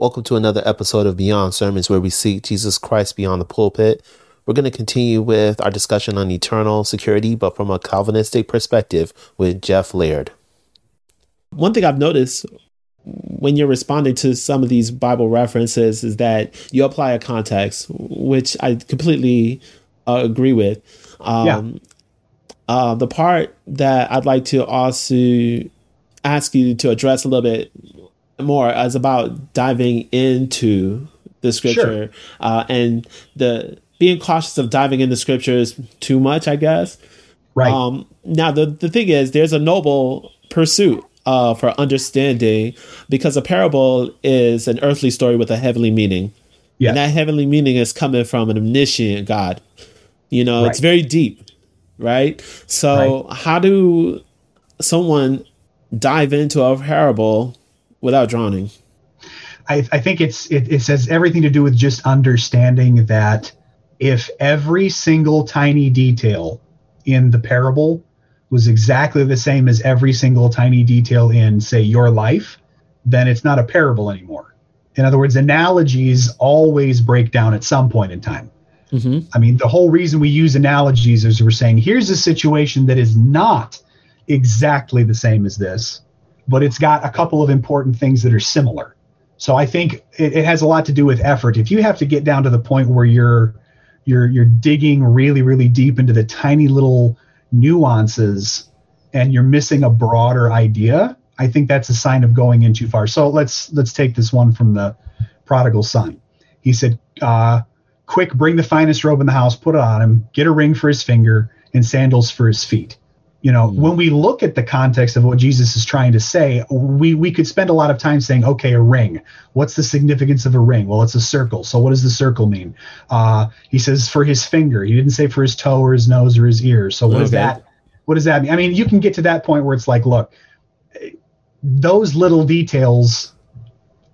Welcome to another episode of Beyond Sermons, where we seek Jesus Christ beyond the pulpit. We're going to continue with our discussion on eternal security, but from a Calvinistic perspective with Jeff Laird. One thing I've noticed when you're responding to some of these Bible references is that you apply a context, which I completely uh, agree with. Um, yeah. uh, the part that I'd like to also ask you to address a little bit more as about diving into the scripture sure. uh, and the being cautious of diving into scriptures too much, I guess. Right. Um, now, the, the thing is, there's a noble pursuit uh, for understanding because a parable is an earthly story with a heavenly meaning. Yes. And that heavenly meaning is coming from an omniscient God. You know, right. it's very deep, right? So, right. how do someone dive into a parable without drowning? I, I think it's it, it says everything to do with just understanding that if every single tiny detail in the parable was exactly the same as every single tiny detail in, say, your life, then it's not a parable anymore. In other words, analogies always break down at some point in time. Mm-hmm. I mean, the whole reason we use analogies is we're saying, here's a situation that is not exactly the same as this but it's got a couple of important things that are similar. So I think it, it, has a lot to do with effort. If you have to get down to the point where you're you're you're digging really really deep into the tiny little nuances and you're missing a broader idea, I think that's a sign of going in too far. So let's let's take this one from the prodigal son. He said, uh, "Quick, bring the finest robe in the house, put it on him, get a ring for his finger and sandals for his feet." You know, mm-hmm. when we look at the context of what Jesus is trying to say, we we could spend a lot of time saying, okay, a ring. What's the significance of a ring? Well, it's a circle. So what does the circle mean? Uh, he says for his finger. He didn't say for his toe or his nose or his ear. So what okay. does that? What does that mean? I mean, you can get to that point where it's like, look, those little details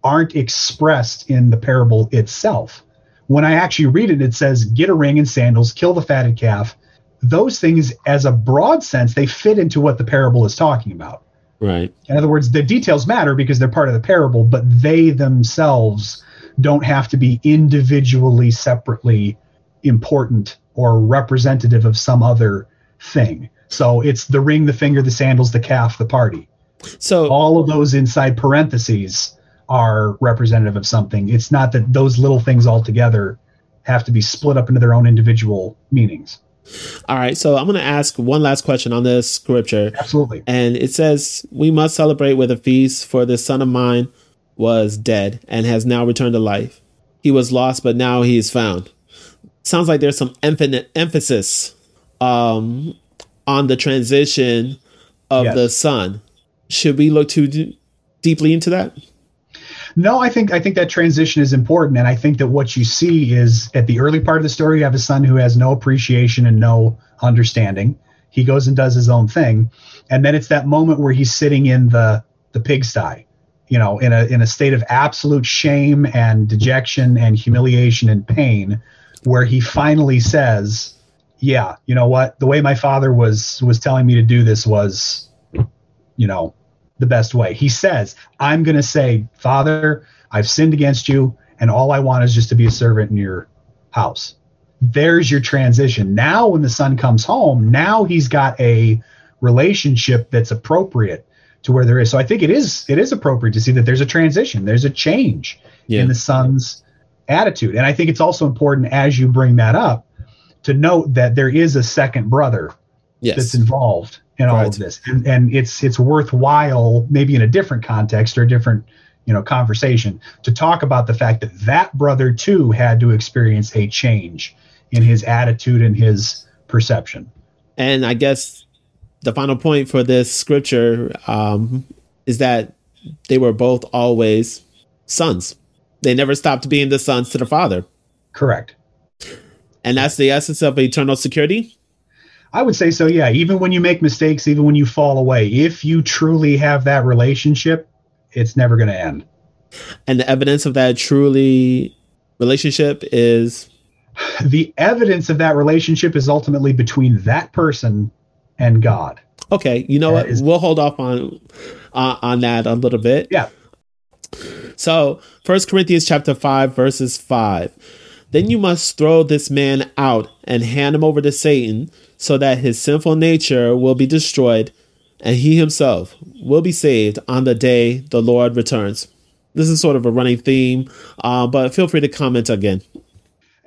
aren't expressed in the parable itself. When I actually read it, it says, get a ring and sandals, kill the fatted calf those things, as a broad sense, they fit into what the parable is talking about. Right. In other words, the details matter because they're part of the parable, but they themselves don't have to be individually, separately important or representative of some other thing. So it's the ring, the finger, the sandals, the calf, the party. So all of those inside parentheses are representative of something. It's not that those little things all together have to be split up into their own individual meanings. All right, so I'm going to ask one last question on this scripture. Absolutely. And it says, We must celebrate with a feast, for this son of mine was dead and has now returned to life. He was lost, but now he is found. Sounds like there's some infinite emphasis um, on the transition of yes. the son. Should we look too d- deeply into that? No, I think I think that transition is important, and I think that what you see is at the early part of the story, you have a son who has no appreciation and no understanding. He goes and does his own thing, and then it's that moment where he's sitting in the the pigsty, you know, in a in a state of absolute shame and dejection and humiliation and pain, where he finally says, "Yeah, you know what? The way my father was was telling me to do this was, you know, the best way. He says, I'm going to say, Father, I've sinned against you, and all I want is just to be a servant in your house. There's your transition. Now, when the son comes home, now he's got a relationship that's appropriate to where there is. So I think it is it is appropriate to see that there's a transition, there's a change yeah. in the son's attitude. And I think it's also important as you bring that up to note that there is a second brother yes. that's involved in all of this. And, and it's it's worthwhile maybe in a different context or a different you know conversation to talk about the fact that that brother too had to experience a change in his attitude and his perception. And i guess the final point for this scripture um, is that they were both always sons. They never stopped being the sons to the father. Correct. And that's the essence of eternal security I would say so, yeah. Even when you make mistakes, even when you fall away, if you truly have that relationship, it's never going to end. And the evidence of that truly relationship is the evidence of that relationship is ultimately between that person and God. Okay, you know that what? Is, we'll hold off on uh, on that a little bit. Yeah. So, First Corinthians chapter 5 verses 5. Then you must throw this man out and hand him over to Satan so that his sinful nature will be destroyed and he himself will be saved on the day the Lord returns. This is sort of a running theme, uh, but feel free to comment again.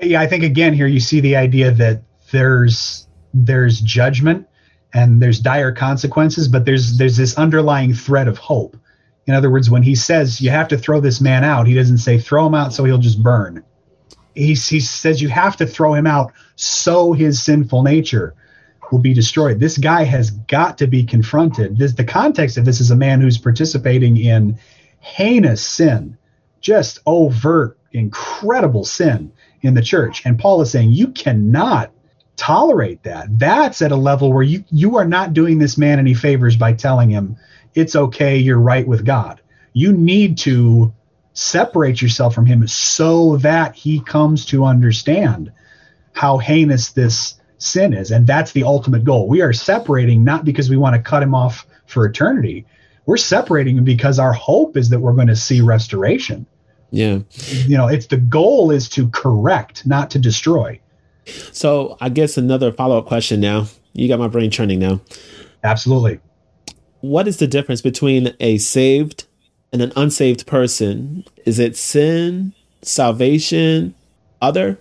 Yeah, I think again here you see the idea that there's there's judgment and there's dire consequences, but there's there's this underlying thread of hope. In other words, when he says you have to throw this man out, he doesn't say throw him out so he'll just burn. He, he says you have to throw him out so his sinful nature will be destroyed. This guy has got to be confronted. This the context of this is a man who's participating in heinous sin, just overt, incredible sin in the church. And Paul is saying you cannot tolerate that. That's at a level where you you are not doing this man any favors by telling him it's okay, you're right with God. You need to separate yourself from him so that he comes to understand how heinous this sin is. And that's the ultimate goal. We are separating not because we want to cut him off for eternity. We're separating him because our hope is that we're going to see restoration. Yeah. You know, it's the goal is to correct, not to destroy. So I guess another follow up question now. You got my brain churning now. Absolutely. What is the difference between a saved and an unsaved person? Is it sin, salvation, other?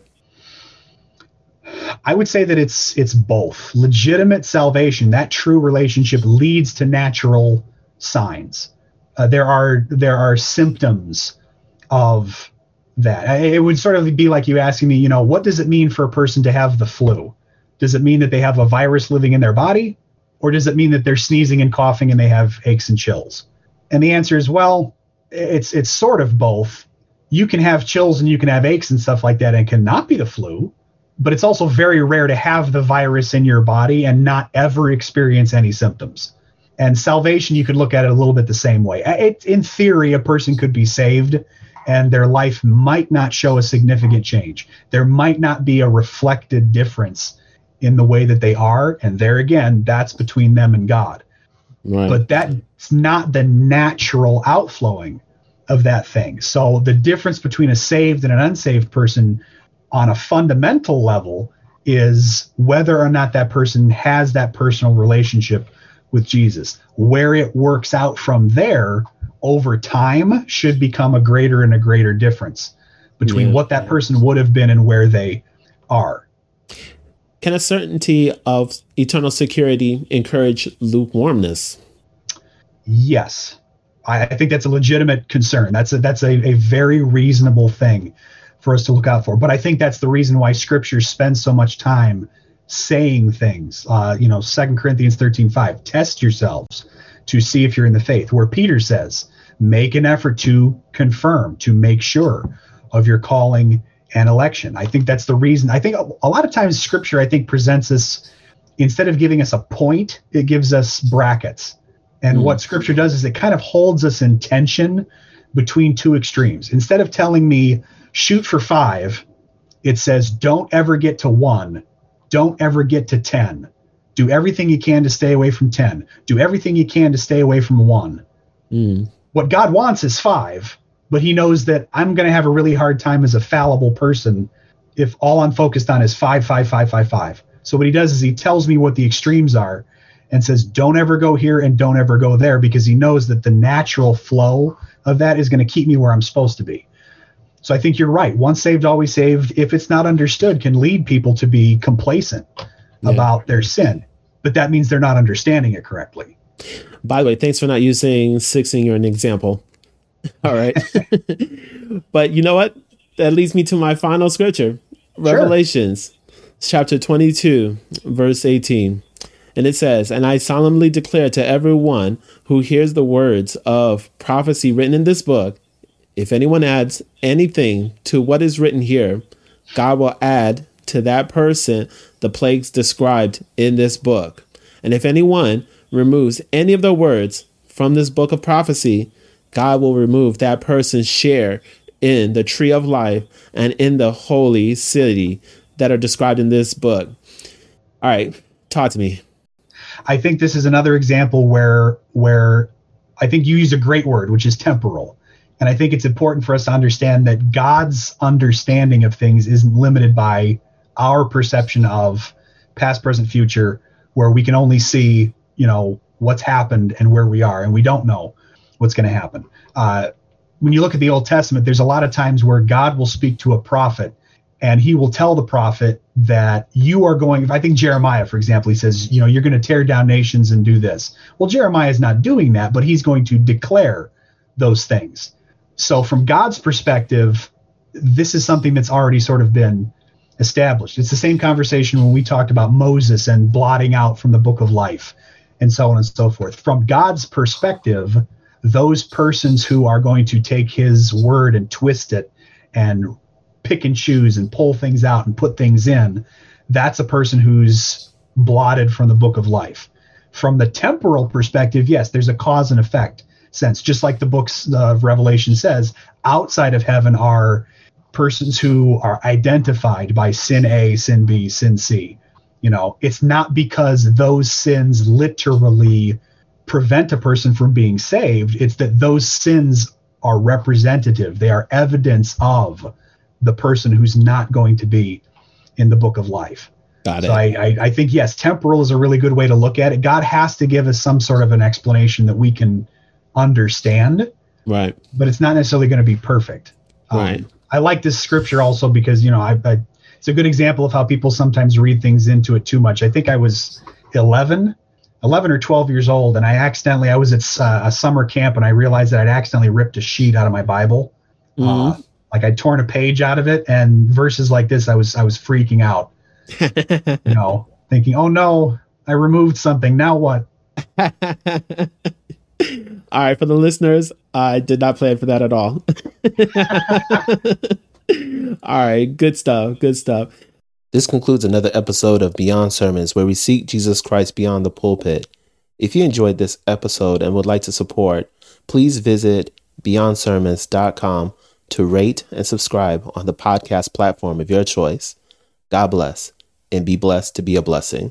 I would say that it's it's both. Legitimate salvation, that true relationship leads to natural signs. Uh, there are there are symptoms of that. It would sort of be like you asking me, you know, what does it mean for a person to have the flu? Does it mean that they have a virus living in their body? Or does it mean that they're sneezing and coughing and they have aches and chills? And the answer is, well, it's it's sort of both. You can have chills and you can have aches and stuff like that and cannot be the flu, but it's also very rare to have the virus in your body and not ever experience any symptoms. And salvation, you could look at it a little bit the same way. Uh, it, in theory, a person could be saved and their life might not show a significant change. There might not be a reflected difference in the way that they are. And there again, that's between them and God. Right. But that's not the natural outflowing of that thing. So the difference between a saved and an unsaved person on a fundamental level is whether or not that person has that personal relationship with Jesus. Where it works out from there over time should become a greater and a greater difference between yeah. what that person would have been and where they are. Can a certainty of eternal security encourage lukewarmness? Yes. I, I think that's a legitimate concern. That's a, that's a, a very reasonable thing for us to look out for. But I think that's the reason why Scripture spends so much time saying things. Uh, you know, Second Corinthians 13 5, test yourselves to see if you're in the faith, where Peter says, make an effort to confirm, to make sure of your calling and election. I think that's the reason. I think a, a lot of times scripture, I think, presents us, instead of giving us a point, it gives us brackets. And mm. what scripture does is it kind of holds us in tension between two extremes. Instead of telling me, shoot for five, it says, don't ever get to one, don't ever get to 10 do everything you can to stay away from 10. Do everything you can to stay away from 1. Mm. What God wants is 5, but he knows that I'm going to have a really hard time as a fallible person if all I'm focused on is 5, 5, 5, 5, 5. So what he does is he tells me what the extremes are and says, don't ever go here and don't ever go there because he knows that the natural flow of that is going to keep me where I'm supposed to be. So I think you're right. Once saved, always saved, if it's not understood, can lead people to be complacent yeah. about their sin but that means they're not understanding it correctly. By the way, thanks for not using sixing or an example. All right. but you know what? That leads me to my final scripture Revelations sure. chapter 22, verse 18. And it says, And I solemnly declare to everyone who hears the words of prophecy written in this book, if anyone adds anything to what is written here, God will add to that person the plagues described in this book. And if anyone removes any of the words from this book of prophecy, God will remove that person's share in the tree of life and in the holy city that are described in this book. All right, talk to me. I think this is another example where where I think you use a great word, which is temporal. And I think it's important for us to understand that God's understanding of things isn't limited by our perception of past, present, future, where we can only see, you know, what's happened and where we are, and we don't know what's going to happen. Uh, when you look at the Old Testament, there's a lot of times where God will speak to a prophet and he will tell the prophet that you are going i think jeremiah for example he says you know you're going to tear down nations and do this. Well jeremiah is not doing that but he's going to declare those things. So from god's perspective this is something that's already sort of been established. It's the same conversation when we talked about moses and blotting out from the book of life and so on and so forth. From god's perspective those persons who are going to take his word and twist it and pick and choose and pull things out and put things in, that's a person who's blotted from the book of life. From the temporal perspective, yes, there's a cause and effect sense, just like the books of Revelation says. Outside of heaven are persons who are identified by sin A, sin B, sin C. You know, it's not because those sins literally prevent a person from being saved, it's that those sins are representative, they are evidence of the person who's not going to be in the book of life. Got so it. I, I, I think yes, temporal is a really good way to look at it. God has to give us some sort of an explanation that we can understand, right. but it's not necessarily going to be perfect. Um, Right. I like this scripture also because you know I, I it's a good example of how people sometimes read things into it too much. I think I was 11, 11 or 12 years old, and I accidentally I was at uh, a summer camp and I realized that I'd accidentally ripped a sheet out of my Bible. Uh, Mhm. like I'd torn a page out of it, and verses like this, I was I was freaking out. You know, thinking, oh no, I removed something. Now what? all right, for the listeners, I did not plan for that at all. all right, good stuff. Good stuff. This concludes another episode of Beyond Sermons, where we seek Jesus Christ beyond the pulpit. If you enjoyed this episode and would like to support, please visit beyondsermons.com to rate and subscribe on the podcast platform of your choice. God bless and be blessed to be a blessing.